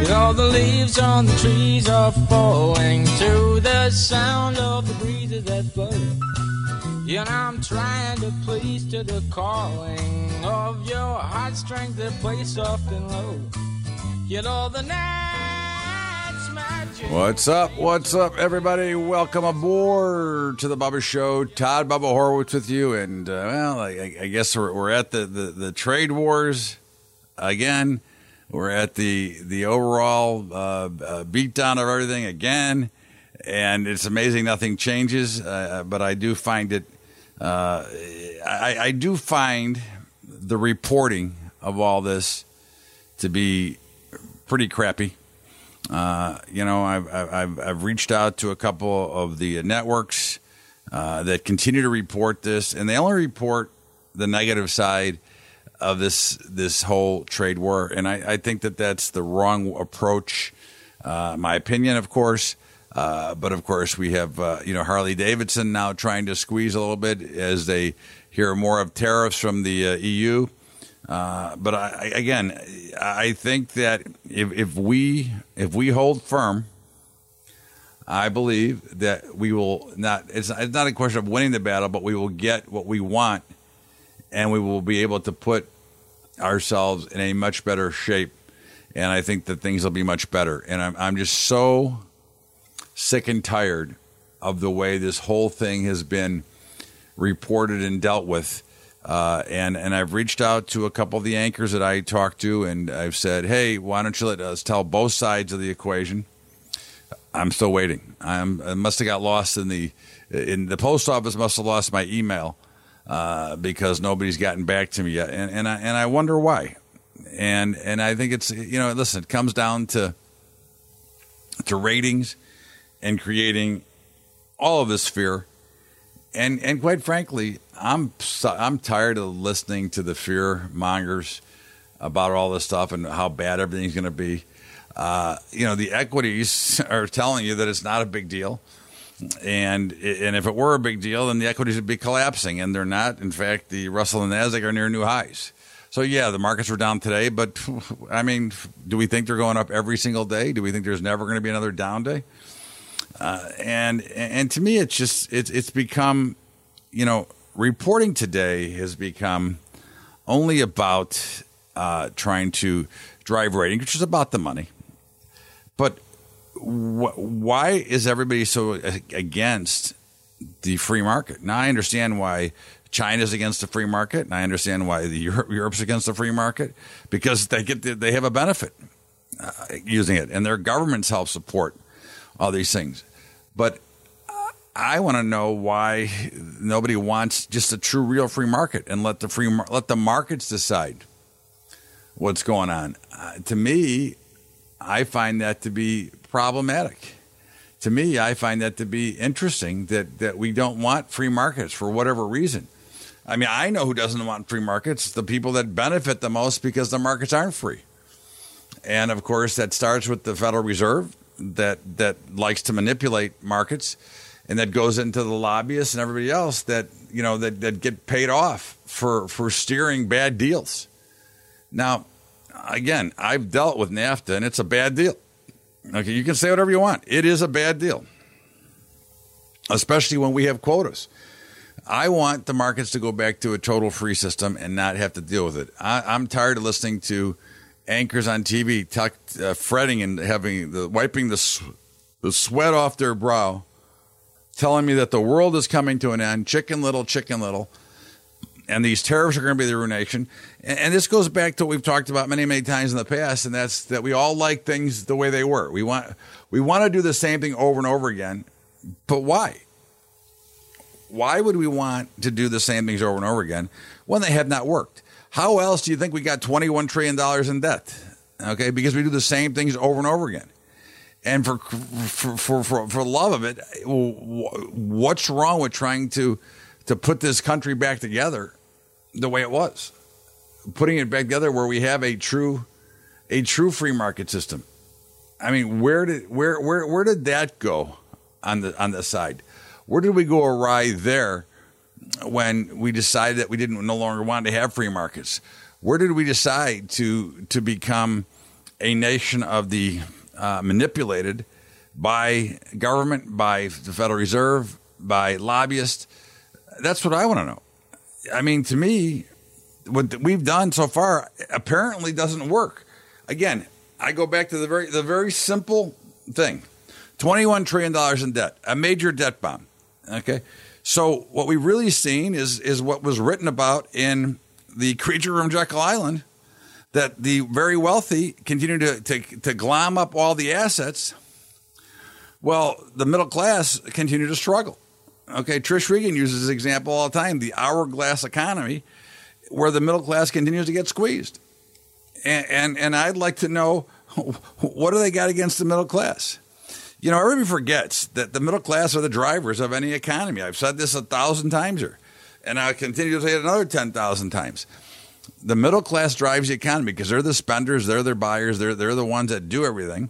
You know the leaves on the trees are falling to the sound of the breezes that blow. Know I'm trying to please to the calling of your heartstrings that play soft and low. You know the night. What's up? What's up, everybody? Welcome aboard to the Bubba Show. Todd Bubba Horwitz with you, and uh, well, I, I guess we're, we're at the, the, the trade wars again. We're at the the overall uh, uh, beatdown of everything again, and it's amazing nothing changes. Uh, but I do find it. Uh, I, I do find the reporting of all this to be pretty crappy. Uh, you know, I've, I've, I've reached out to a couple of the networks uh, that continue to report this, and they only report the negative side of this this whole trade war. And I, I think that that's the wrong approach. Uh, my opinion, of course. Uh, but of course, we have uh, you know Harley Davidson now trying to squeeze a little bit as they hear more of tariffs from the uh, EU. Uh, but I, again, I think that if, if we if we hold firm, I believe that we will not. It's, it's not a question of winning the battle, but we will get what we want, and we will be able to put ourselves in a much better shape. And I think that things will be much better. And I'm I'm just so sick and tired of the way this whole thing has been reported and dealt with uh, and and I've reached out to a couple of the anchors that I talked to, and I've said, "Hey, why don't you let us tell both sides of the equation?" I'm still waiting. I'm, I must have got lost in the in the post office. Must have lost my email uh, because nobody's gotten back to me yet, and and I, and I wonder why. And and I think it's you know listen, it comes down to to ratings and creating all of this fear and and quite frankly, I'm I'm tired of listening to the fear mongers about all this stuff and how bad everything's going to be. Uh, you know, the equities are telling you that it's not a big deal, and and if it were a big deal, then the equities would be collapsing, and they're not. In fact, the Russell and Nasdaq are near new highs. So yeah, the markets were down today, but I mean, do we think they're going up every single day? Do we think there's never going to be another down day? Uh, and and to me, it's just it's it's become, you know, reporting today has become only about uh, trying to drive rating, which is about the money. But wh- why is everybody so against the free market? Now I understand why China's against the free market, and I understand why Europe, Europe's against the free market because they get the, they have a benefit uh, using it, and their governments help support all these things. But I want to know why nobody wants just a true, real free market and let the free let the markets decide what's going on. Uh, to me, I find that to be problematic. To me, I find that to be interesting that that we don't want free markets for whatever reason. I mean, I know who doesn't want free markets, the people that benefit the most because the markets aren't free. And of course, that starts with the Federal Reserve that that likes to manipulate markets, and that goes into the lobbyists and everybody else that you know that, that get paid off for for steering bad deals. Now, again, I've dealt with NAFTA, and it's a bad deal. Okay, you can say whatever you want. It is a bad deal, especially when we have quotas. I want the markets to go back to a total free system and not have to deal with it. I, am tired of listening to anchors on TV uh, fretting and having the wiping the the sweat off their brow, telling me that the world is coming to an end. Chicken little, chicken little. And these tariffs are going to be the ruination. And, and this goes back to what we've talked about many, many times in the past, and that's that we all like things the way they were. We want we want to do the same thing over and over again, but why? Why would we want to do the same things over and over again when they have not worked? How else do you think we got $21 trillion in debt? Okay, because we do the same things over and over again. And for for for for, for love of it, what's wrong with trying to to put this country back together the way it was? Putting it back together where we have a true a true free market system. I mean, where did where where where did that go on the on the side? Where did we go awry there when we decided that we didn't no longer want to have free markets? Where did we decide to to become a nation of the uh, manipulated by government, by the Federal Reserve, by lobbyists? That's what I want to know. I mean, to me, what we've done so far apparently doesn't work. Again, I go back to the very the very simple thing: twenty-one trillion dollars in debt, a major debt bomb. Okay, so what we've really seen is is what was written about in the creature from Jekyll Island, that the very wealthy continue to to, to glom up all the assets. Well, the middle class continue to struggle. Okay, Trish Regan uses this example all the time: the hourglass economy, where the middle class continues to get squeezed. And, and, and I'd like to know what do they got against the middle class? You know, everybody forgets that the middle class are the drivers of any economy. I've said this a thousand times here, and I'll continue to say it another 10,000 times. The middle class drives the economy because they're the spenders, they're the buyers, they're, they're the ones that do everything.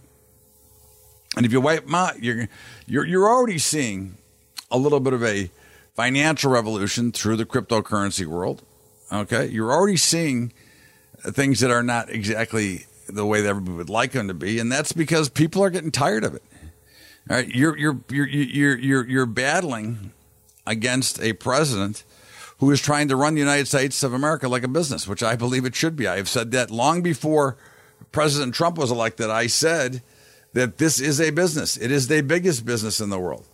And if you wipe them out, you're, you're, you're already seeing a little bit of a financial revolution through the cryptocurrency world. Okay. You're already seeing things that are not exactly the way that everybody would like them to be, and that's because people are getting tired of it. All right, you're you're you're you're you're, you're battling against a president who is trying to run the United States of America like a business, which I believe it should be. I have said that long before President Trump was elected. I said that this is a business. It is the biggest business in the world.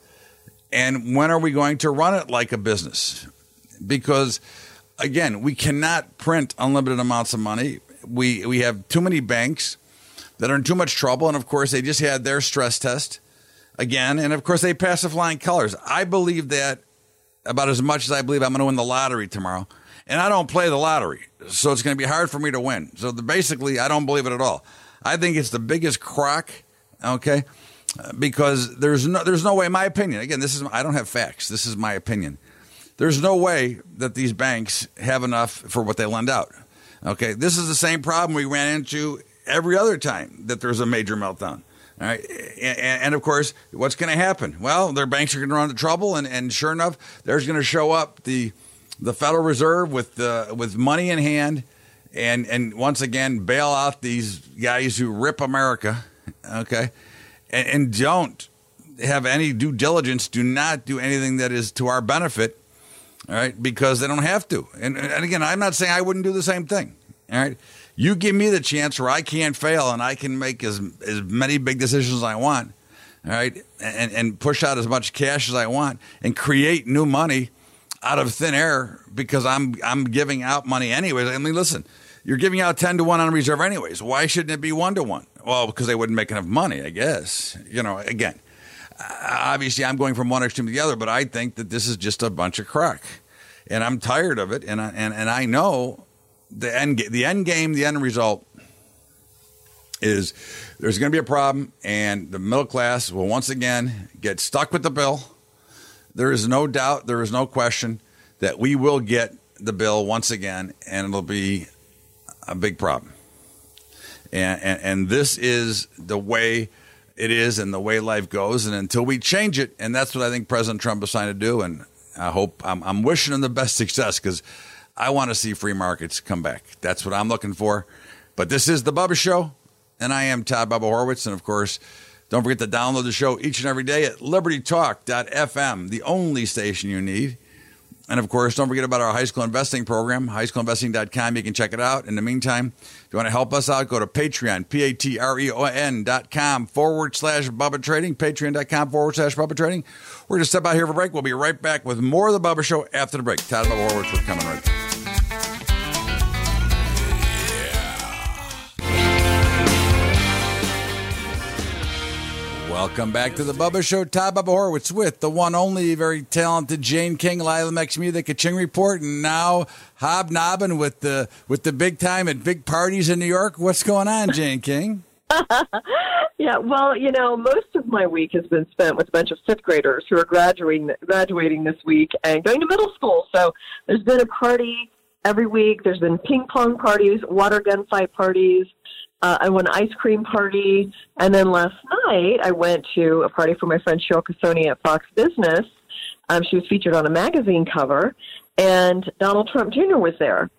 And when are we going to run it like a business? Because again, we cannot print unlimited amounts of money. We we have too many banks that are in too much trouble, and of course, they just had their stress test again, and of course, they passed the flying colors. I believe that about as much as I believe I'm going to win the lottery tomorrow, and I don't play the lottery, so it's going to be hard for me to win. So the, basically, I don't believe it at all. I think it's the biggest crock. Okay. Because there's no, there's no way. My opinion. Again, this is I don't have facts. This is my opinion there's no way that these banks have enough for what they lend out. Okay, this is the same problem we ran into every other time that there's a major meltdown. All right, and, and of course, what's going to happen? Well, their banks are going to run into trouble, and, and sure enough, there's going to show up the the Federal Reserve with the with money in hand, and and once again bail out these guys who rip America. Okay, and, and don't have any due diligence. Do not do anything that is to our benefit all right, because they don't have to. And, and again, I'm not saying I wouldn't do the same thing. All right, you give me the chance where I can't fail and I can make as as many big decisions as I want. All right, and and push out as much cash as I want and create new money out of thin air because I'm I'm giving out money anyways. I mean, listen, you're giving out ten to one on reserve anyways. Why shouldn't it be one to one? Well, because they wouldn't make enough money, I guess. You know, again, obviously I'm going from one extreme to the other, but I think that this is just a bunch of crack, and I'm tired of it. And I, and and I know the end the end game, the end result is there's going to be a problem, and the middle class will once again get stuck with the bill. There is no doubt, there is no question that we will get the bill once again, and it'll be a big problem. And, and, and this is the way it is and the way life goes. And until we change it, and that's what I think President Trump is trying to do. And I hope I'm, I'm wishing him the best success because I want to see free markets come back. That's what I'm looking for. But this is the Bubba Show, and I am Todd Bubba Horwitz. And of course, don't forget to download the show each and every day at libertytalk.fm, the only station you need. And of course, don't forget about our high school investing program, highschoolinvesting.com. You can check it out. In the meantime, if you want to help us out, go to Patreon, P A T R E O N dot com forward slash Bubba Trading, patreon.com forward slash Bubba Trading. We're going to step out here for a break. We'll be right back with more of the Bubba Show after the break. Todd Bubba Horwitz, we're coming right back. Welcome back to the Bubba Show. Todd Bubba Horwitz with the one only very talented Jane King, Lila Max Media, the Kaching Report, and now hobnobbing with the with the big time at big parties in New York. What's going on, Jane King? yeah, well, you know, most of my week has been spent with a bunch of fifth graders who are graduating graduating this week and going to middle school. So there's been a party every week. There's been ping pong parties, water gun fight parties. Uh, I went an ice cream party, and then last night I went to a party for my friend Cheryl Casone at Fox Business. Um, she was featured on a magazine cover, and Donald Trump Jr. was there.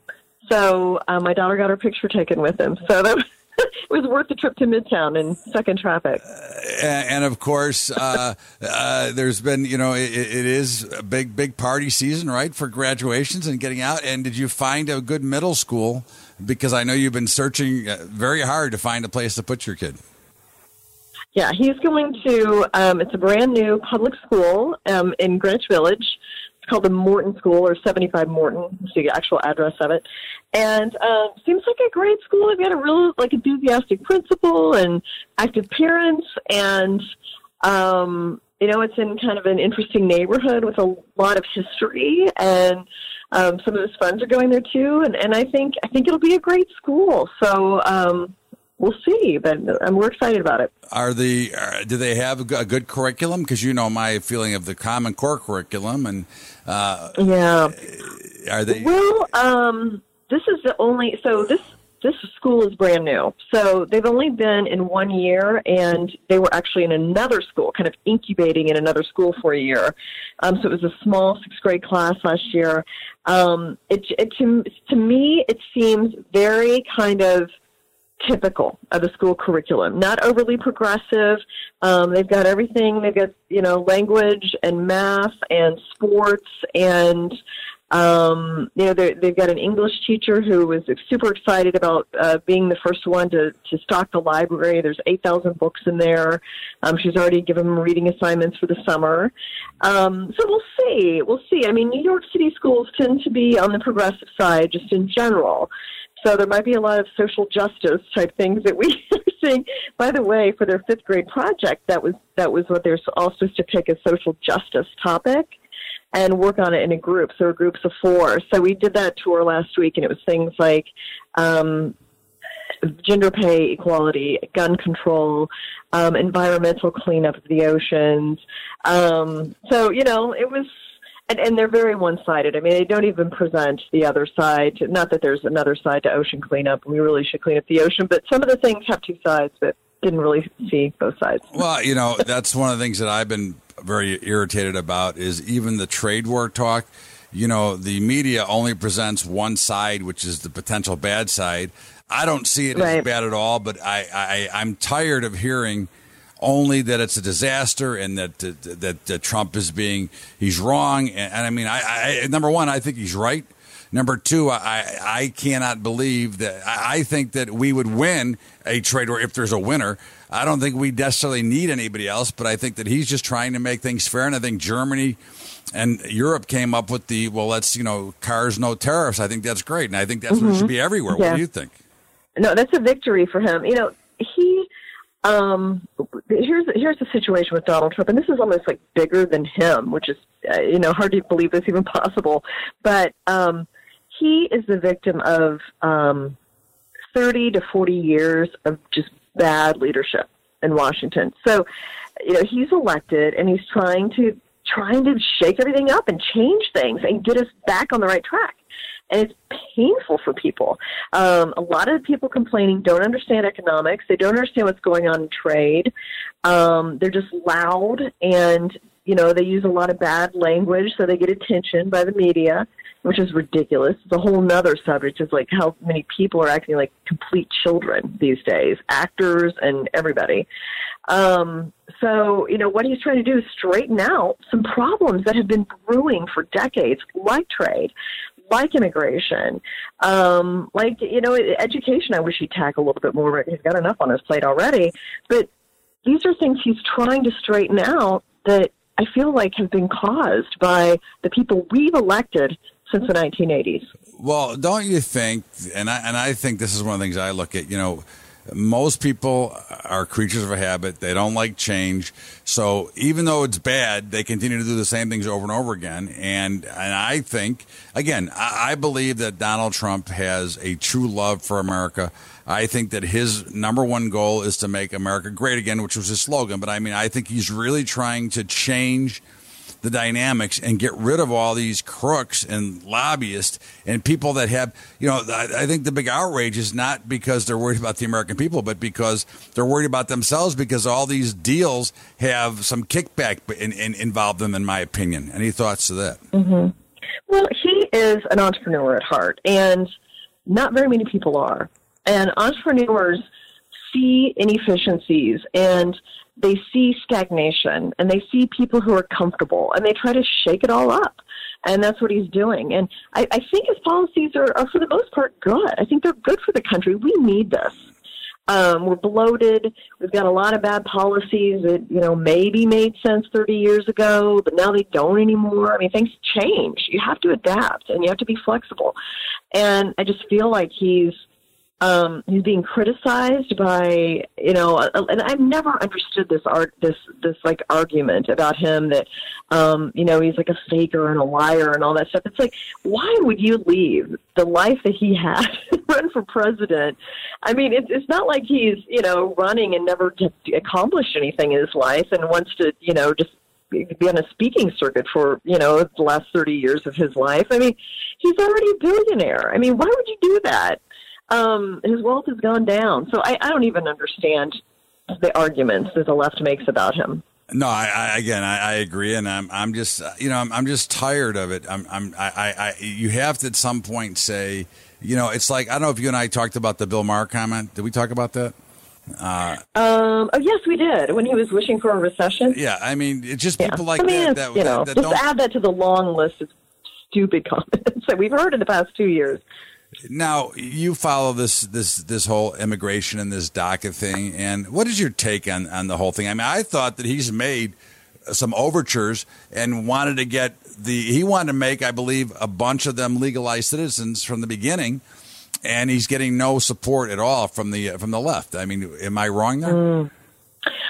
So uh, my daughter got her picture taken with him. So that it was worth the trip to Midtown and stuck in traffic. Uh, and, of course, uh, uh, there's been, you know, it, it is a big, big party season, right, for graduations and getting out. And did you find a good middle school? Because I know you've been searching uh, very hard to find a place to put your kid. Yeah, he's going to. Um, it's a brand new public school um, in Greenwich Village. It's called the Morton School or 75 Morton. It's the actual address of it, and um, seems like a great school. They've got a real like enthusiastic principal and active parents, and um, you know it's in kind of an interesting neighborhood with a lot of history, and um, some of his friends are going there too. And, and I think I think it'll be a great school. So. Um, we'll see, but I'm more excited about it. Are the uh, do they have a good curriculum? Because you know my feeling of the Common Core curriculum, and uh, yeah, are they? Well, um, this is the only so this this school is brand new. So they've only been in one year, and they were actually in another school, kind of incubating in another school for a year. Um, so it was a small sixth grade class last year. Um, it, it to, to me, it seems very kind of typical of the school curriculum. Not overly progressive. Um, they've got everything. They've got you know language and math and sports and um, you know they've got an English teacher who was super excited about uh, being the first one to to stock the library. There's 8,000 books in there. Um, she's already given them reading assignments for the summer. Um, so we'll see. We'll see. I mean, New York City schools tend to be on the progressive side just in general. So there might be a lot of social justice type things that we are seeing. By the way, for their fifth grade project, that was that was what they're all supposed to pick a social justice topic and work on it in a group. So groups of four. So we did that tour last week, and it was things like um, gender pay equality, gun control, um, environmental cleanup of the oceans. Um, so you know, it was and, and they're very one-sided. I mean, they don't even present the other side. Not that there's another side to ocean cleanup. We really should clean up the ocean, but some of the things have two sides, but didn't really see both sides. Well, you know, that's one of the things that I've been very irritated about is even the trade war talk. You know, the media only presents one side, which is the potential bad side. I don't see it right. as bad at all, but I, I I'm tired of hearing – only that it's a disaster and that that, that Trump is being he's wrong. And, and I mean, I, I, number one, I think he's right. Number two, I, I cannot believe that. I think that we would win a trade war if there's a winner. I don't think we necessarily need anybody else, but I think that he's just trying to make things fair. And I think Germany and Europe came up with the well, let's you know, cars no tariffs. I think that's great, and I think that's mm-hmm. what should be everywhere. Yeah. What do you think? No, that's a victory for him. You know, he um, here's here's the situation with Donald Trump, and this is almost like bigger than him, which is uh, you know hard to believe this even possible. But um, he is the victim of um, 30 to 40 years of just bad leadership in Washington. So, you know, he's elected and he's trying to trying to shake everything up and change things and get us back on the right track and it's painful for people. Um, a lot of people complaining don't understand economics. They don't understand what's going on in trade. Um, they're just loud and you know they use a lot of bad language so they get attention by the media which is ridiculous it's a whole nother subject is like how many people are acting like complete children these days actors and everybody um, so you know what he's trying to do is straighten out some problems that have been brewing for decades like trade like immigration, um, like you know, education. I wish he'd tackle a little bit more. but He's got enough on his plate already. But these are things he's trying to straighten out that I feel like have been caused by the people we've elected since the 1980s. Well, don't you think? And I and I think this is one of the things I look at. You know, most people are creatures of a habit. They don't like change. So even though it's bad, they continue to do the same things over and over again. And and I think again, I, I believe that Donald Trump has a true love for America. I think that his number one goal is to make America great again, which was his slogan. But I mean, I think he's really trying to change the dynamics and get rid of all these crooks and lobbyists and people that have, you know, I, I, think the big outrage is not because they're worried about the American people, but because they're worried about themselves because all these deals have some kickback in, in, involved them, in my opinion. Any thoughts to that? Mm-hmm. Well, he is an entrepreneur at heart, and not very many people are. And entrepreneurs see inefficiencies and they see stagnation and they see people who are comfortable and they try to shake it all up. And that's what he's doing. And I, I think his policies are, are, for the most part, good. I think they're good for the country. We need this. Um, we're bloated. We've got a lot of bad policies that, you know, maybe made sense 30 years ago, but now they don't anymore. I mean, things change. You have to adapt and you have to be flexible. And I just feel like he's um, he's being criticized by you know, and I've never understood this art, this this like argument about him that um, you know he's like a faker and a liar and all that stuff. It's like, why would you leave the life that he had run for president? I mean, it's it's not like he's you know running and never accomplished anything in his life and wants to you know just be on a speaking circuit for you know the last 30 years of his life i mean he's already a billionaire i mean why would you do that um, his wealth has gone down. So I, I don't even understand the arguments that the left makes about him. No, I, I again, I, I, agree, and I'm, I'm just, you know, I'm, I'm just tired of it. I'm, I'm, I, I, you have to at some point say, you know, it's like I don't know if you and I talked about the Bill Maher comment. Did we talk about that? Uh, um, oh yes, we did when he was wishing for a recession. Yeah, I mean, it's just people yeah. like I mean, that, that. You know, that, that just add that to the long list of stupid comments that we've heard in the past two years. Now you follow this this this whole immigration and this DACA thing, and what is your take on on the whole thing? I mean, I thought that he's made some overtures and wanted to get the he wanted to make, I believe, a bunch of them legalized citizens from the beginning, and he's getting no support at all from the from the left. I mean, am I wrong there? Mm.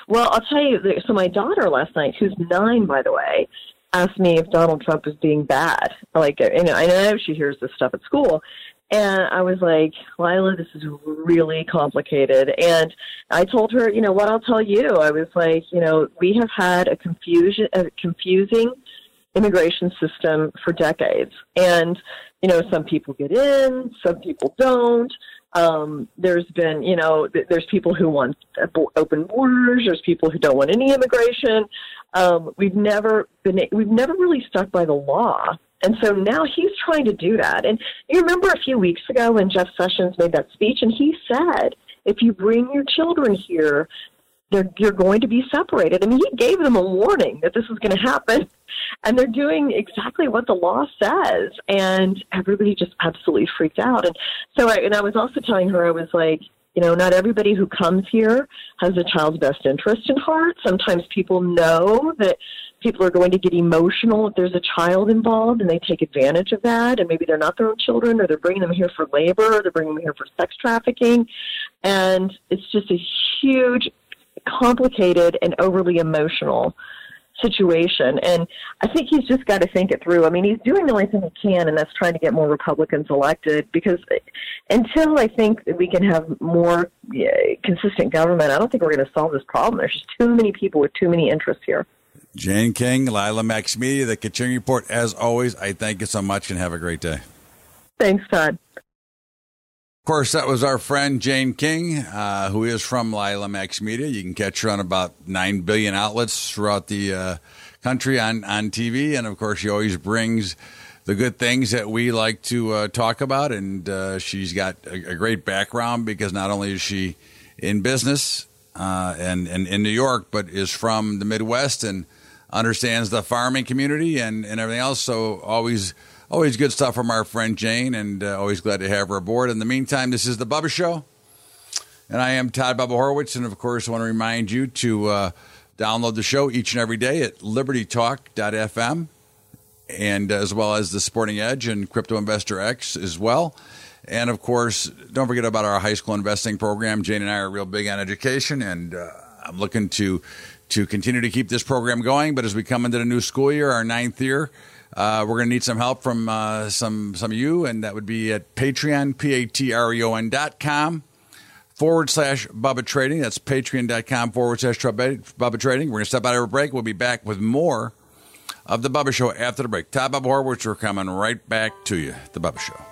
Well, I'll tell you. So my daughter last night, who's nine, by the way, asked me if Donald Trump was being bad. Like, I know she hears this stuff at school, and I was like, Lila, this is really complicated. And I told her, you know, what I'll tell you. I was like, you know, we have had a confusion, a confusing immigration system for decades. And, you know, some people get in, some people don't. Um, there's been, you know, th- there's people who want open borders. There's people who don't want any immigration. Um, we've never been, we've never really stuck by the law. And so now he's trying to do that. And you remember a few weeks ago when Jeff Sessions made that speech, and he said, if you bring your children here, they're, you're going to be separated. I mean, he gave them a warning that this was going to happen, and they're doing exactly what the law says. And everybody just absolutely freaked out. And so, I, and I was also telling her, I was like, you know, not everybody who comes here has a child's best interest in heart. Sometimes people know that people are going to get emotional if there's a child involved and they take advantage of that. And maybe they're not their own children or they're bringing them here for labor or they're bringing them here for sex trafficking. And it's just a huge complicated and overly emotional situation. And i think he's just got to think it through. I mean he's doing the only thing he can and that's trying to get more republicans elected because until i think we can have more consistent government i don't think we're going to solve this problem. There's just too many people with too many interests here Jane King, Lila Max Media, the Kaching Report. As always, I thank you so much and have a great day. Thanks, Todd. Of course, that was our friend Jane King, uh, who is from Lila Max Media. You can catch her on about 9 billion outlets throughout the uh, country on, on TV. And of course, she always brings the good things that we like to uh, talk about. And uh, she's got a, a, great background because not only is she in business uh, and, and in New York, but is from the Midwest and understands the farming community and, and everything else. So always always good stuff from our friend Jane, and uh, always glad to have her aboard. In the meantime, this is the Bubba Show, and I am Todd Bubba Horwitz, and of course, I want to remind you to uh, download the show each and every day at LibertyTalk.fm, and as well as the Sporting Edge and Crypto Investor X as well. And of course, don't forget about our high school investing program. Jane and I are real big on education, and uh, I'm looking to to continue to keep this program going. But as we come into the new school year, our ninth year, uh, we're going to need some help from uh, some some of you, and that would be at Patreon, p a t r e o n dot com forward slash Bubba Trading. That's patreon.com forward slash Bubba Trading. We're going to step out of a break. We'll be back with more of the Bubba Show after the break. Todd Bubba Horwitz, we're coming right back to you. The Bubba Show.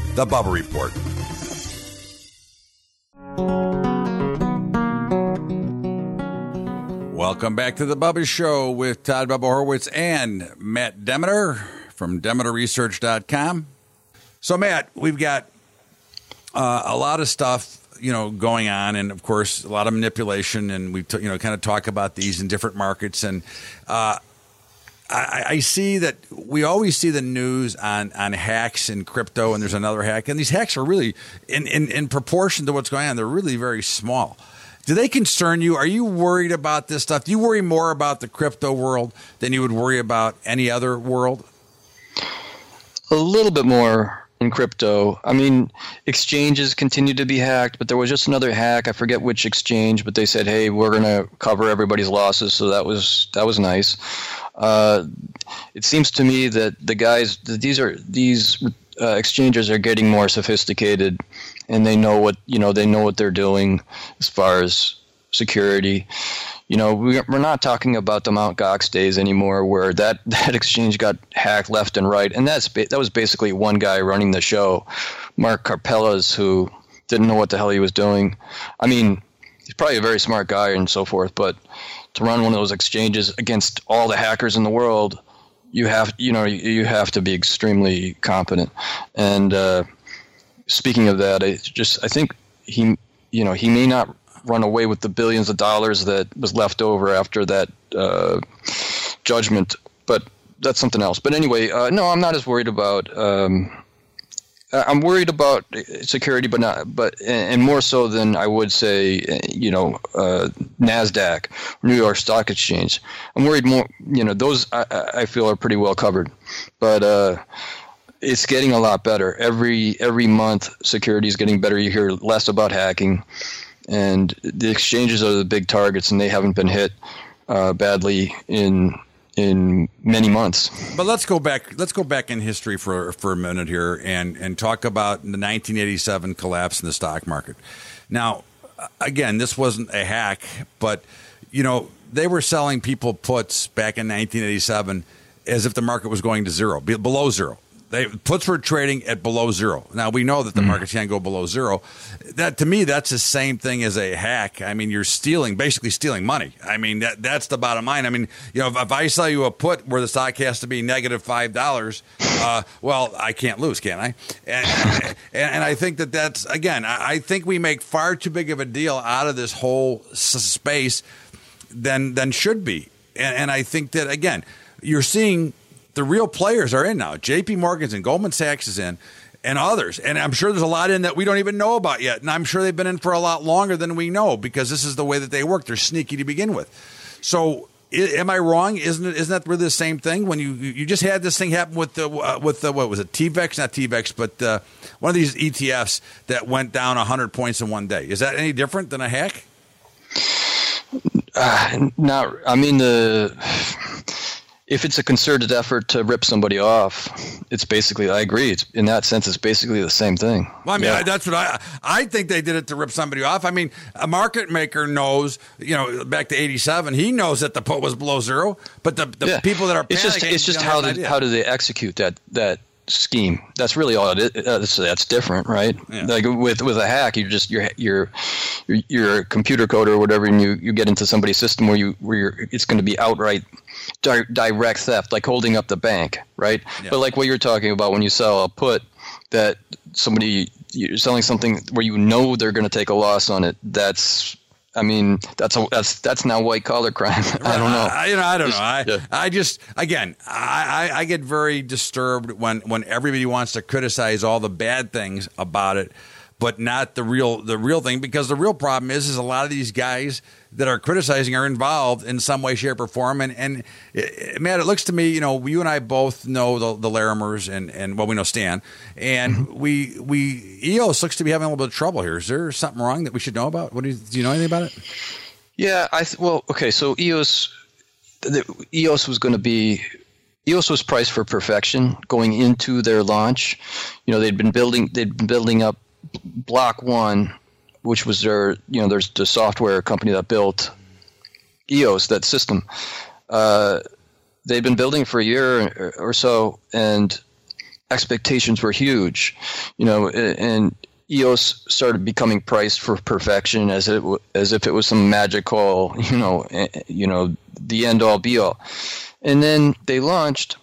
The Bubba Report. Welcome back to the Bubba Show with Todd Bubba Horwitz and Matt Demeter from DemeterResearch.com. So, Matt, we've got uh, a lot of stuff you know going on, and of course, a lot of manipulation, and we t- you know kind of talk about these in different markets, and uh, I, I, see that we always see the news on, on hacks in crypto, and there's another hack, and these hacks are really in, in, in proportion to what's going on, they're really very small. Do they concern you? Are you worried about this stuff? Do you worry more about the crypto world than you would worry about any other world? A little bit more in crypto. I mean, exchanges continue to be hacked, but there was just another hack. I forget which exchange, but they said, "Hey, we're going to cover everybody's losses." So that was that was nice. Uh, it seems to me that the guys, these are these uh, exchanges are getting more sophisticated, and they know what you know. They know what they're doing as far as security. You know, we, we're not talking about the Mount Gox days anymore, where that, that exchange got hacked left and right, and that's that was basically one guy running the show, Mark Karpelès, who didn't know what the hell he was doing. I mean, he's probably a very smart guy and so forth, but to run one of those exchanges against all the hackers in the world, you have you know you have to be extremely competent. And uh, speaking of that, I just I think he you know he may not run away with the billions of dollars that was left over after that uh, judgment, but that's something else. But anyway, uh, no, I'm not as worried about. Um, I'm worried about security, but not, but and more so than I would say, you know, uh, Nasdaq, New York Stock Exchange. I'm worried more. You know, those I, I feel are pretty well covered, but uh, it's getting a lot better every every month. Security is getting better. You hear less about hacking, and the exchanges are the big targets, and they haven't been hit uh, badly in in many months. But let's go back. Let's go back in history for for a minute here and and talk about the 1987 collapse in the stock market. Now, again, this wasn't a hack, but you know they were selling people puts back in 1987 as if the market was going to zero, below zero. They puts were trading at below zero. Now we know that the mm. market can't go below zero. That to me, that's the same thing as a hack. I mean, you're stealing, basically stealing money. I mean, that that's the bottom line. I mean, you know, if, if I sell you a put where the stock has to be negative five dollars, uh, well, I can't lose, can I? And, and, and, I think that that's again, I, I think we make far too big of a deal out of this whole space than than should be. And, and I think that again, you're seeing the real players are in now. J.P. Morgan's and Goldman Sachs is in, and others. And I'm sure there's a lot in that we don't even know about yet. And I'm sure they've been in for a lot longer than we know because this is the way that they work. They're sneaky to begin with. So am I wrong? Isn't it? Isn't that really the same thing? When you you just had this thing happen with the uh, with the what was it? TVEX, not TVEX, but uh, one of these ETFs that went down hundred points in one day. Is that any different than a hack? Uh, not. I mean the if it's a concerted effort to rip somebody off, it's basically. I agree. It's in that sense, it's basically the same thing. Well, I mean, Yeah. I, that's what I I think they did it to rip somebody off. I mean, a market maker knows, you know, back to '87, he knows that the put was below zero, but the, the Yeah. people that are it's just it's just how do, how do they execute that that scheme? That's really all it is. Uh, That's, that's different, right? Yeah. Like with with a hack, you just you're you're you're, you're a computer coder or whatever, and you, you get into somebody's system where you where you're, it's going to be outright di- direct theft, like holding up the bank, right? Yeah. But like what you're talking about when you sell a put that somebody you're selling something where you know they're going to take a loss on it. That's I mean that's a, that's that's now white collar crime. I don't know. I, you know, I don't know. I, yeah. I just again, I, I, I get very disturbed when when everybody wants to criticize all the bad things about it, but not the real the real thing. Because the real problem is, is a lot of these guys that are criticizing are involved in some way, shape, or form. And and it, Matt, it looks to me, you know, you and I both know the, the Larimers, and and well, we know Stan, and Mm-hmm. we we EOS looks to be having a little bit of trouble here. Is there something wrong that we should know about? What do you, do you know anything about it? Yeah, I th- well, okay. So EOS, the, EOS was going to be EOS was priced for perfection going into their launch. You know, they'd been building they'd been building up Block One, which was their you know there's the software company that built EOS that system. Uh, they'd been building for a year or- or so, and expectations were huge. You know, and EOS started becoming priced for perfection as it as if it was some magical, you know, eh, you know, the end all be all. And then they launched,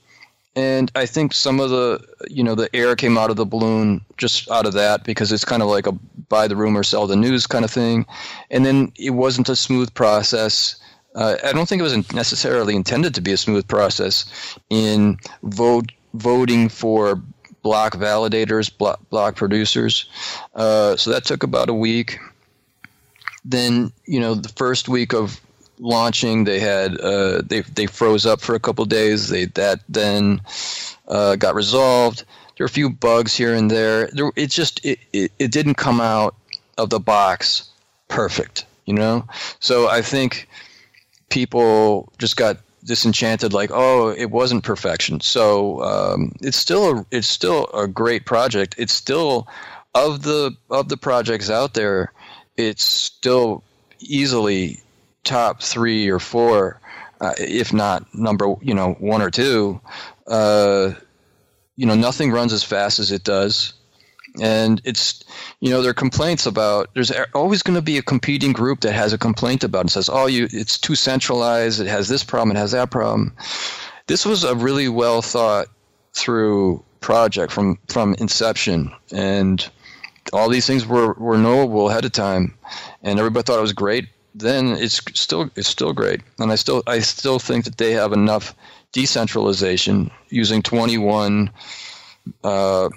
and I think some of the, you know, the air came out of the balloon just out of that because it's kind of like a buy the rumor, sell the news kind of thing. And then it wasn't a smooth process. Uh, I don't think it was necessarily intended to be a smooth process in vote voting for block validators, block, block producers. Uh, so that took about a week. Then you know the first week of launching, they had uh, they they froze up for a couple days. They that then uh, got resolved. There were a few bugs here and there. There it just it, it, it didn't come out of the box perfect, you know. So I think people just got disenchanted like oh it wasn't perfection so um, it's still a, it's still a great project it's still of the of the projects out there it's still easily top three or four uh, if not number you know one or two uh, you know nothing runs as fast as it does. And it's you know there are complaints about there's always going to be a competing group that has a complaint about it and says oh you it's too centralized it has this problem it has that problem. This was a really well thought through project from from inception. And all these things were were knowable ahead of time. And everybody thought it was great then it's still it's still great and i still i still think that they have enough decentralization using 21 uh,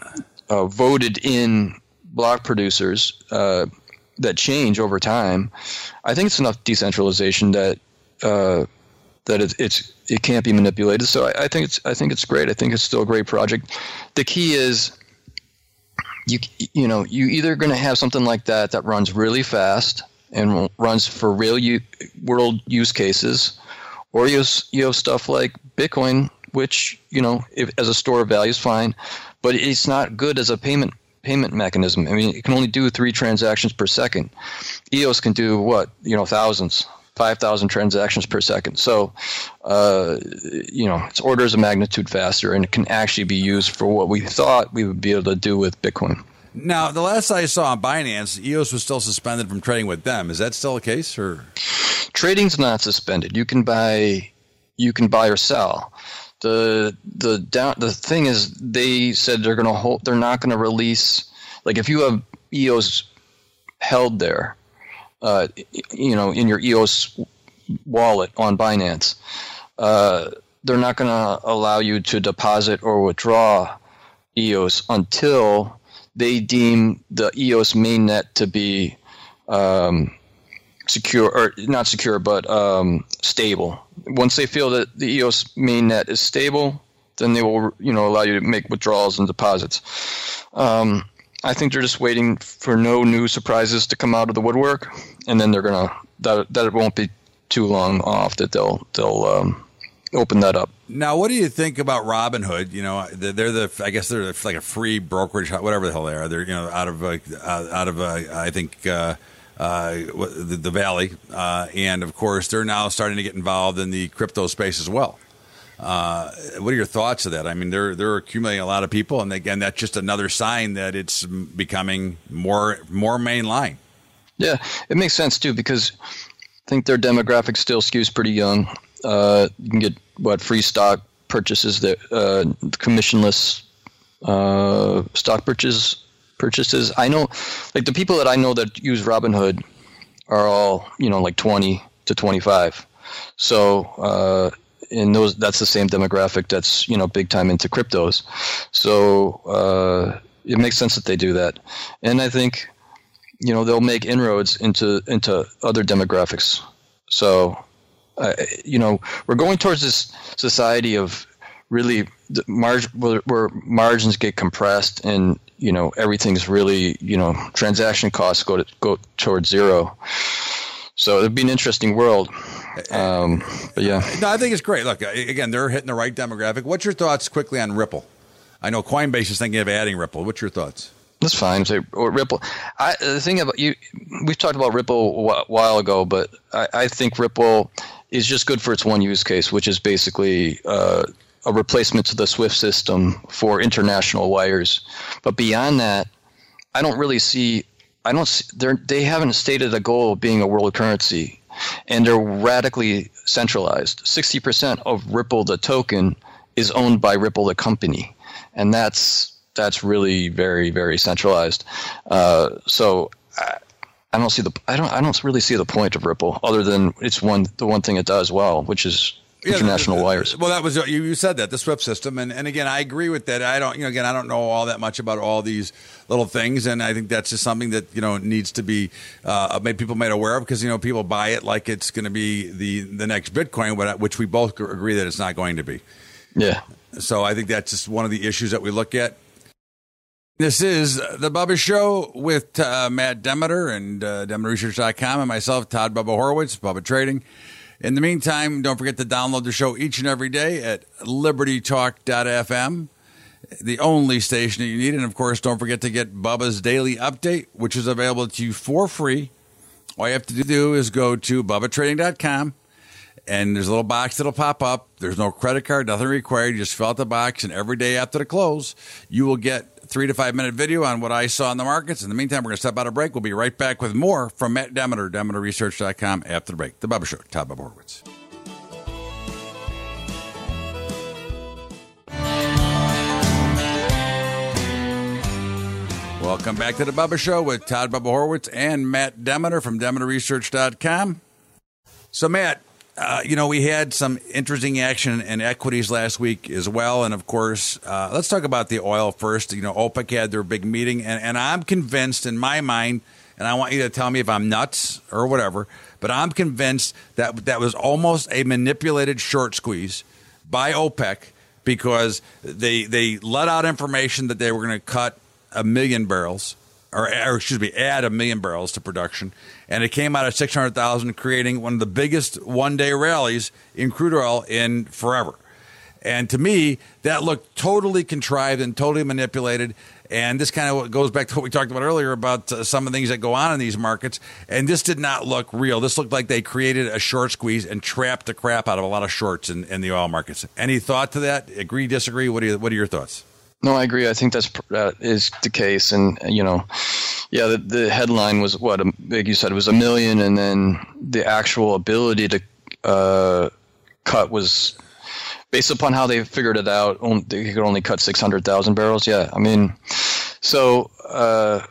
uh, voted in block producers uh, that change over time, I think it's enough decentralization that uh, that it, it's it can't be manipulated. So I, I think it's I think it's great. I think it's still a great project. The key is you you know you either going to have something like that that runs really fast and runs for real u- world use cases, or you have, you have stuff like Bitcoin, which you know if, as a store of value is fine, but it's not good as a payment payment mechanism. I mean, it can only do three transactions per second. EOS can do what you know thousands. 5,000 transactions per second. So, uh, you know, it's orders of magnitude faster and it can actually be used for what we thought we would be able to do with Bitcoin. Now, the last I saw on Binance, EOS was still suspended from trading with them. Is that still the case, or trading's not suspended. You can buy, you can buy or sell. The the down the thing is they said they're gonna hold. They're not gonna release. Like if you have EOS held there, uh, you know, in your EOS wallet on Binance, uh, they're not gonna allow you to deposit or withdraw EOS until they deem the EOS mainnet to be um, secure or not secure but um, stable. Once they feel that the eos mainnet is stable then they will you know allow you to make withdrawals and deposits. Um, i think they're just waiting for no new surprises to come out of the woodwork and then they're gonna that, that it won't be too long off that they'll they'll um, open that up. Now, what do you think about Robinhood? You know, they're, the, I guess they're like a free brokerage, whatever the hell they are. They're, you know, out of, uh, out of, uh, I think, uh, uh, the, the Valley, uh, and of course, they're now starting to get involved in the crypto space as well. Uh, what are your thoughts of that? I mean, they're they're accumulating a lot of people, and again, that's just another sign that it's becoming more more mainline. Yeah, it makes sense too because I think their demographic still skews pretty young. Uh, you can get what free stock purchases that uh, commissionless uh, stock purchase purchases. I know, like the people that I know that use Robinhood are all you know like twenty to twenty five. So uh, in those, that's the same demographic that's you know big time into cryptos. So uh, it makes sense that they do that, and I think you know they'll make inroads into into other demographics. So uh, you know we're going towards this society of really margin where, where margins get compressed and you know everything's really you know transaction costs go to go towards zero. So it'd be an interesting world. Um, but yeah, no, I think it's great. Look, again, they're hitting the right demographic. What's your thoughts quickly on Ripple? I know Coinbase is thinking of adding Ripple. What's your thoughts? That's fine. Say or Ripple. I, the thing about you, we've talked about Ripple a while ago, but I, I think Ripple is just good for its one use case, which is basically uh, a replacement to the SWIFT system for international wires. But beyond that, I don't really see. I don't. See, they're, haven't stated a goal of being a world currency, and they're radically centralized. Sixty percent of Ripple, the token, is owned by Ripple, the company, and that's that's really very very centralized. Uh, so. I, I don't see the I don't I don't really see the point of Ripple other than it's one the one thing it does well, which is yeah, international the, the, wires. Well, that was you, you said that the SWIFT system, and, and again, I agree with that. I don't, you know, again, I don't know all that much about all these little things, and I think that's just something that you know needs to be uh, made people made aware of because you know people buy it like it's going to be the the next Bitcoin, which we both agree that it's not going to be. Yeah. So I think that's just one of the issues that we look at. This is the Bubba Show with uh, Matt Demeter and uh, DemeterResearch.com and myself, Todd Bubba Horwitz, Bubba Trading. In the meantime, don't forget to download the show each and every day at libertytalk.fm, the only station that you need. And of course, don't forget to get Bubba's Daily Update, which is available to you for free. All you have to do is go to bubbatrading.com and there's a little box that'll pop up. There's no credit card, nothing required. You just fill out the box, and every day after the close, you will get three to five minute video on what I saw in the markets. In the meantime, we're going to step out of break. We'll be right back with more from Matt Demeter, DemeterResearch.com after the break. The Bubba Show, Todd Bubba Horwitz. Welcome back to the Bubba Show with Todd Bubba Horwitz and Matt Demeter from DemeterResearch.com. So, Matt, uh, you know, we had some interesting action in equities last week as well. And of course, uh, let's talk about the oil first. You know, OPEC had their big meeting, and, and I'm convinced in my mind, and I want you to tell me if I'm nuts or whatever, but I'm convinced that that was almost a manipulated short squeeze by OPEC because they, they let out information that they were going to cut a million barrels or, or, excuse me, add a million barrels to production, and it came out at six hundred thousand, creating one of the biggest one-day rallies in crude oil in forever. And to me, that looked totally contrived and totally manipulated. And this kind of goes back to what we talked about earlier about uh, some of the things that go on in these markets. And this did not look real. This looked like they created a short squeeze and trapped the crap out of a lot of shorts in, in the oil markets. Any thought to that? Agree, disagree? What are, you, what are your thoughts? No, I agree. I think that's that is the case, and you know, yeah, the, the headline was what, like you said, it was a million, and then the actual ability to uh, cut was based upon how they figured it out. Only, they could only cut six hundred thousand barrels. Yeah, I mean, so uh,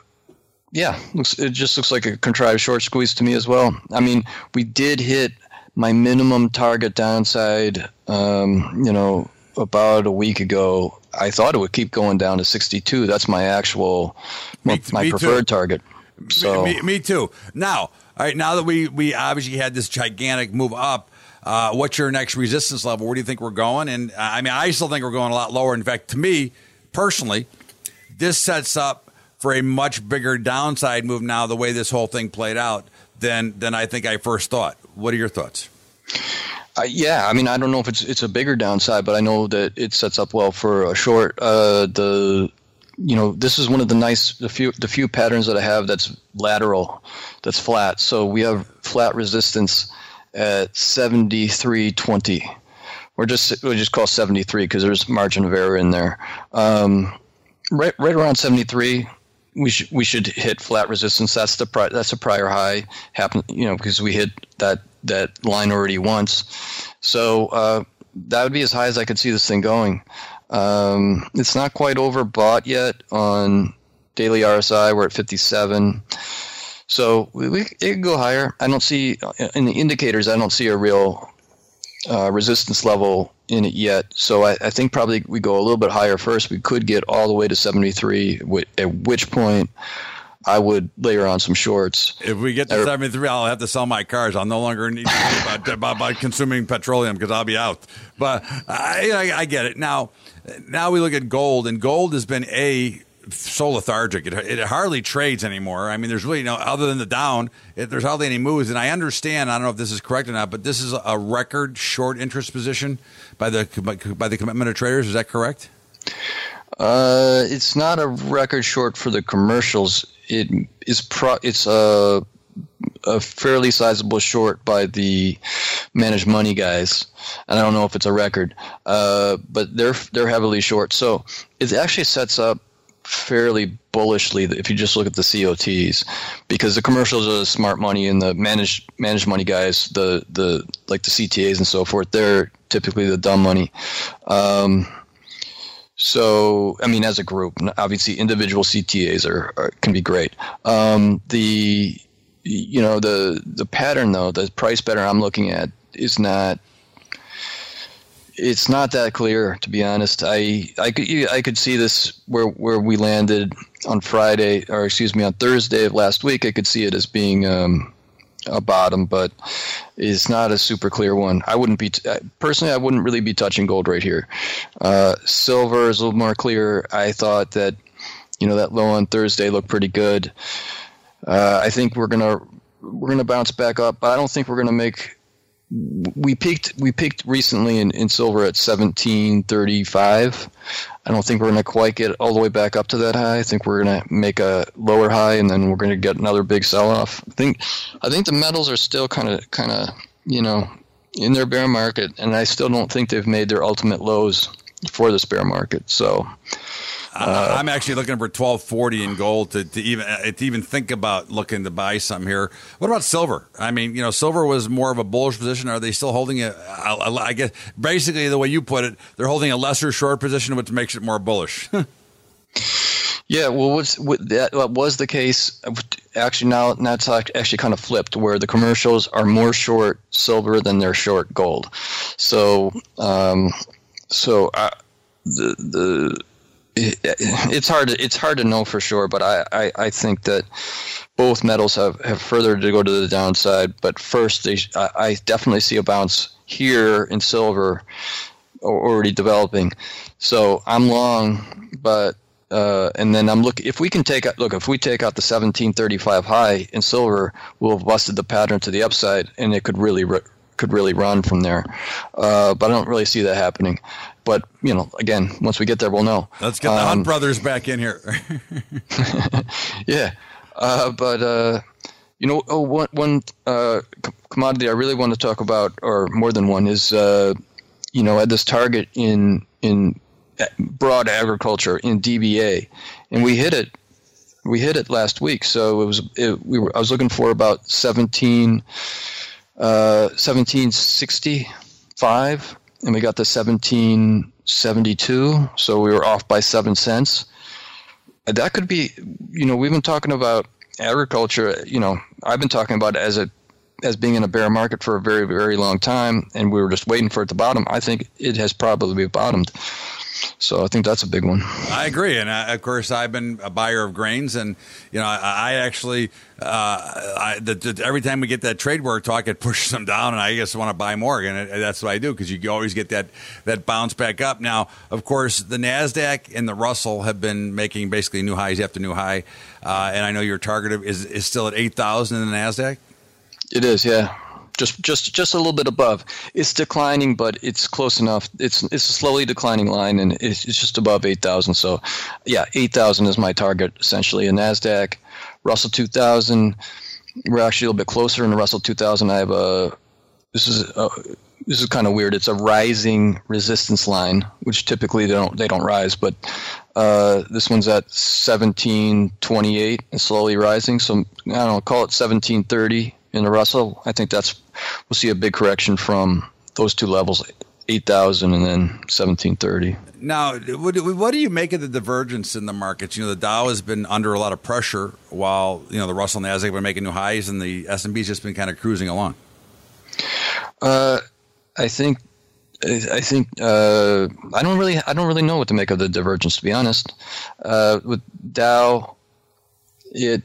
yeah, looks, it just looks like a contrived short squeeze to me as well. I mean, we did hit my minimum target downside. Um, you know, about a week ago I thought it would keep going down to 62. That's my actual, me, my me preferred too. target. So me, me, too. Now, all right. Now that we we obviously had this gigantic move up, uh, what's your next resistance level? Where do you think we're going? And uh, I mean, I still think we're going a lot lower. In fact, to me personally, this sets up for a much bigger downside move now. The way this whole thing played out than than I think I first thought. What are your thoughts? Uh, yeah, I mean, I don't know if it's it's a bigger downside, but I know that it sets up well for a short. Uh, the you know this is one of the nice the few the few patterns that I have that's lateral, that's flat. So we have flat resistance at seventy three twenty. We're just we just call seventy three because there's margin of error in there. Um, right right around seventy three we should we should hit flat resistance. That's the pri- that's a prior high happen you know because we hit that that line already once. So uh, that would be as high as I could see this thing going. Um, it's not quite overbought yet on daily RSI. We're at 57. So we, we it could go higher. I don't see in the indicators. I don't see a real uh, resistance level in it yet. So I, I, think probably we go a little bit higher first. We could get all the way to 73, at which point I would layer on some shorts. If we get to 73, I'll have to sell my cars. I'll no longer need to about, about, about, consuming petroleum because I'll be out. But I, I, I get it. Now, now we look at gold, and gold has been a so lethargic. It, it, hardly trades anymore. I mean, there's really no other than the down. It, there's hardly any moves. And I understand. I don't know if this is correct or not, but this is a record short interest position by the by the commitment of traders. Is that correct? Uh, it's not a record short for the commercials. It is pro. It's a a fairly sizable short by the managed money guys, and I don't know if it's a record, uh, but they're they're heavily short. So it actually sets up fairly bullishly if you just look at the COTs, because the commercials are the smart money and the managed managed money guys, the the like the CTAs and so forth, they're typically the dumb money. Um, so, I mean, as a group, obviously individual CTAs are, are can be great. Um, the you know the the pattern though, the price pattern I'm looking at is not it's not that clear to be honest. I I could I could see this where where we landed on Friday or excuse me on Thursday of last week. I could see it as being um, a bottom, but it's not a super clear one. I wouldn't be t- personally. I wouldn't really be touching gold right here. Uh, silver is a little more clear. I thought that you know that low on Thursday looked pretty good. Uh, I think we're gonna we're gonna bounce back up, but I don't think we're gonna make. We peaked we peaked recently in, in silver at seventeen thirty five. I don't think we're going to quite get all the way back up to that high. I think we're going to make a lower high, and then we're going to get another big sell off. I think I think the metals are still kind of kind of you know in their bear market, and I still don't think they've made their ultimate lows for this bear market. So uh, I'm actually looking for 1240 in gold to, to even uh, to even think about looking to buy some here. What about silver? I mean, you know, silver was more of a bullish position. Are they still holding it? I guess basically the way you put it, they're holding a lesser short position, which makes it more bullish. yeah, well, what's, what that was the case? Actually, now it's actually kind of flipped, where the commercials are more short silver than they're short gold. So, um, so uh, the the it's hard it's hard to know for sure, but I, I, I, think that both metals have, have further to go to the downside. But first, they, I, definitely see a bounce here in silver already developing. So I'm long, but uh, and then I'm looking if we can take out look if we take out the 1735 high in silver, we'll have busted the pattern to the upside, and it could really could really run from there. Uh, but I don't really see that happening. But you know, again, once we get there, we'll know. Let's get the um, Hunt brothers back in here. yeah, uh, but uh, you know, oh, one, one uh, commodity I really want to talk about, or more than one, is uh, you know, at this target in in broad agriculture in DBA, and we hit it. We hit it last week, so it was. It, we were. I was looking for about seventeen. 1765 and we got the 1772 so we were off by 7 cents. That could be you know we've been talking about agriculture you know i've been talking about as a as being in a bear market for a very very long time and we were just waiting for it to bottom. I think it has probably bottomed so I think that's a big one. I agree, and uh, of course I've been a buyer of grains, and you know I, I actually uh, I, the, the, every time we get that trade war talk, it pushes them down, and I just want to buy more, and it, that's what I do because you always get that that bounce back up. Now, of course, the Nasdaq and the Russell have been making basically new highs after new high, uh, and I know your target is is still at eight thousand in the Nasdaq. It is, yeah. Just just just a little bit above. It's declining, but it's close enough. It's it's a slowly declining line, and it's, it's just above eight thousand. So, yeah, eight thousand is my target essentially. And Nasdaq, Russell two thousand, we're actually a little bit closer in the Russell two thousand. I have a this is a, this is kind of weird. It's a rising resistance line, which typically they don't they don't rise, but uh, this one's at 1728 and slowly rising. So I don't know, call it 1730 in the Russell. I think that's we'll see a big correction from those two levels, 8,000 and then 1730. Now, what, what do you make of the divergence in the markets? You know, the Dow has been under a lot of pressure, while you know the Russell and Nasdaq have been making new highs, and the S and P's just been kind of cruising along. Uh, I think I think uh, I don't really I don't really know what to make of the divergence to be honest. Uh, with Dow, it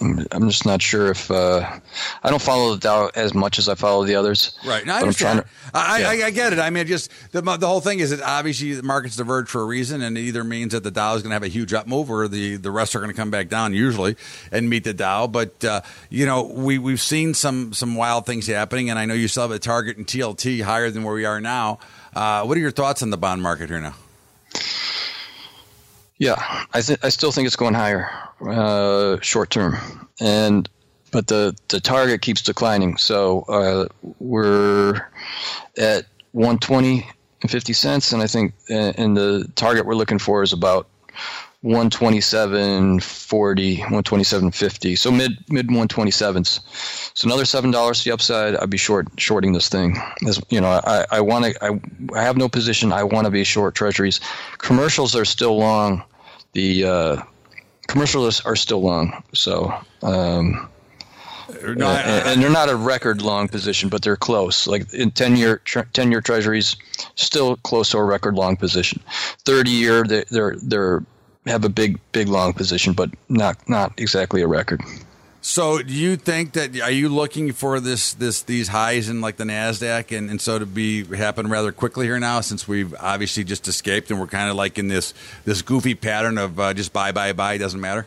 I'm just not sure if uh, I don't follow the Dow as much as I follow the others. Right. No, I understand. To, I, yeah. I, I, get it. I mean, just the, the whole thing is that obviously the markets diverge for a reason, and it either means that the Dow is going to have a huge up move, or the, the rest are going to come back down usually and meet the Dow. But uh, you know, we we've seen some some wild things happening, and I know you still have a target in TLT higher than where we are now. Uh, what are your thoughts on the bond market here now? Yeah, I th- I still think it's going higher uh, short term, and but the the target keeps declining. So uh, we're at 120 and 50 cents, and I think uh, and the target we're looking for is about 127.40, 127.50. So mid mid 127s. So another seven dollars to the upside. I'd be short shorting this thing. As you know, I I want to. I, I have no position. I want to be short treasuries. Commercials are still long the uh, commercials are still long. So, um, no, I, and, and, they're not a record long position, but they're close. Like in ten year ten year treasuries, still close to a record long position. Thirty year, they, they're they're have a big big long position, but not not exactly a record. So, do you think that are you looking for this this these highs in like the Nasdaq, and, and so to be happen rather quickly here now, since we've obviously just escaped and we're kind of like in this this goofy pattern of uh, just buy buy buy doesn't matter.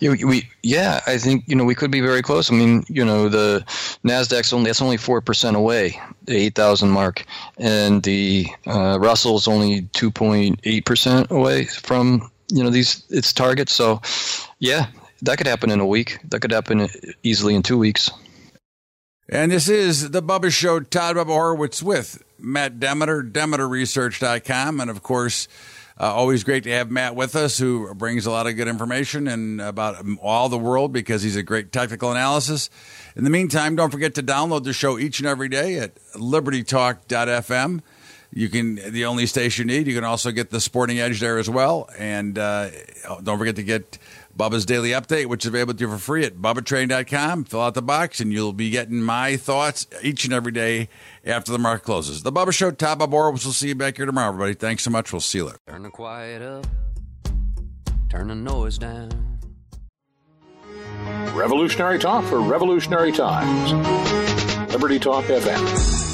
Yeah, we yeah, I think you know we could be very close. I mean, you know, the Nasdaq's only that's only four percent away, the eight thousand mark, and the uh, Russell's only two point eight percent away from you know these its targets. So, yeah, that could happen in a week. That could happen easily in two weeks. And this is the Bubba Show. Todd Bubba Horwitz with Matt Demeter, DemeterResearch.com. And of course, uh, always great to have Matt with us, who brings a lot of good information and about all the world because he's a great technical analysis. In the meantime, don't forget to download the show each and every day at libertytalk.fm. You can the only station you need. You can also get the Sporting Edge there as well, and uh, don't forget to get Bubba's Daily Update, which is available to you for free at bubbatrading.com. Fill out the box, and you'll be getting my thoughts each and every day after the market closes. The Bubba Show, Todd Bubba Horwitz. We'll see you back here tomorrow, everybody. Thanks so much. We'll see you later. Turn the quiet up, turn the noise down. Revolutionary talk for revolutionary times. Liberty Talk FM.